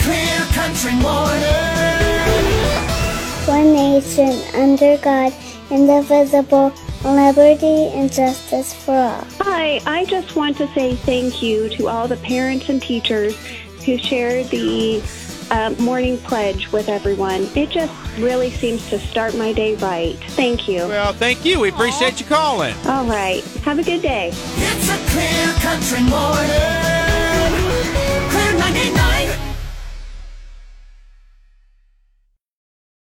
clear country morning. One nation under God, indivisible, liberty and justice for all. Hi, I just want to say thank you to all the parents and teachers who shared the uh, morning pledge with everyone. It just really seems to start my day right. Thank you. Well, thank you. We appreciate you calling. All right. Have a good day. It's a clear country morning.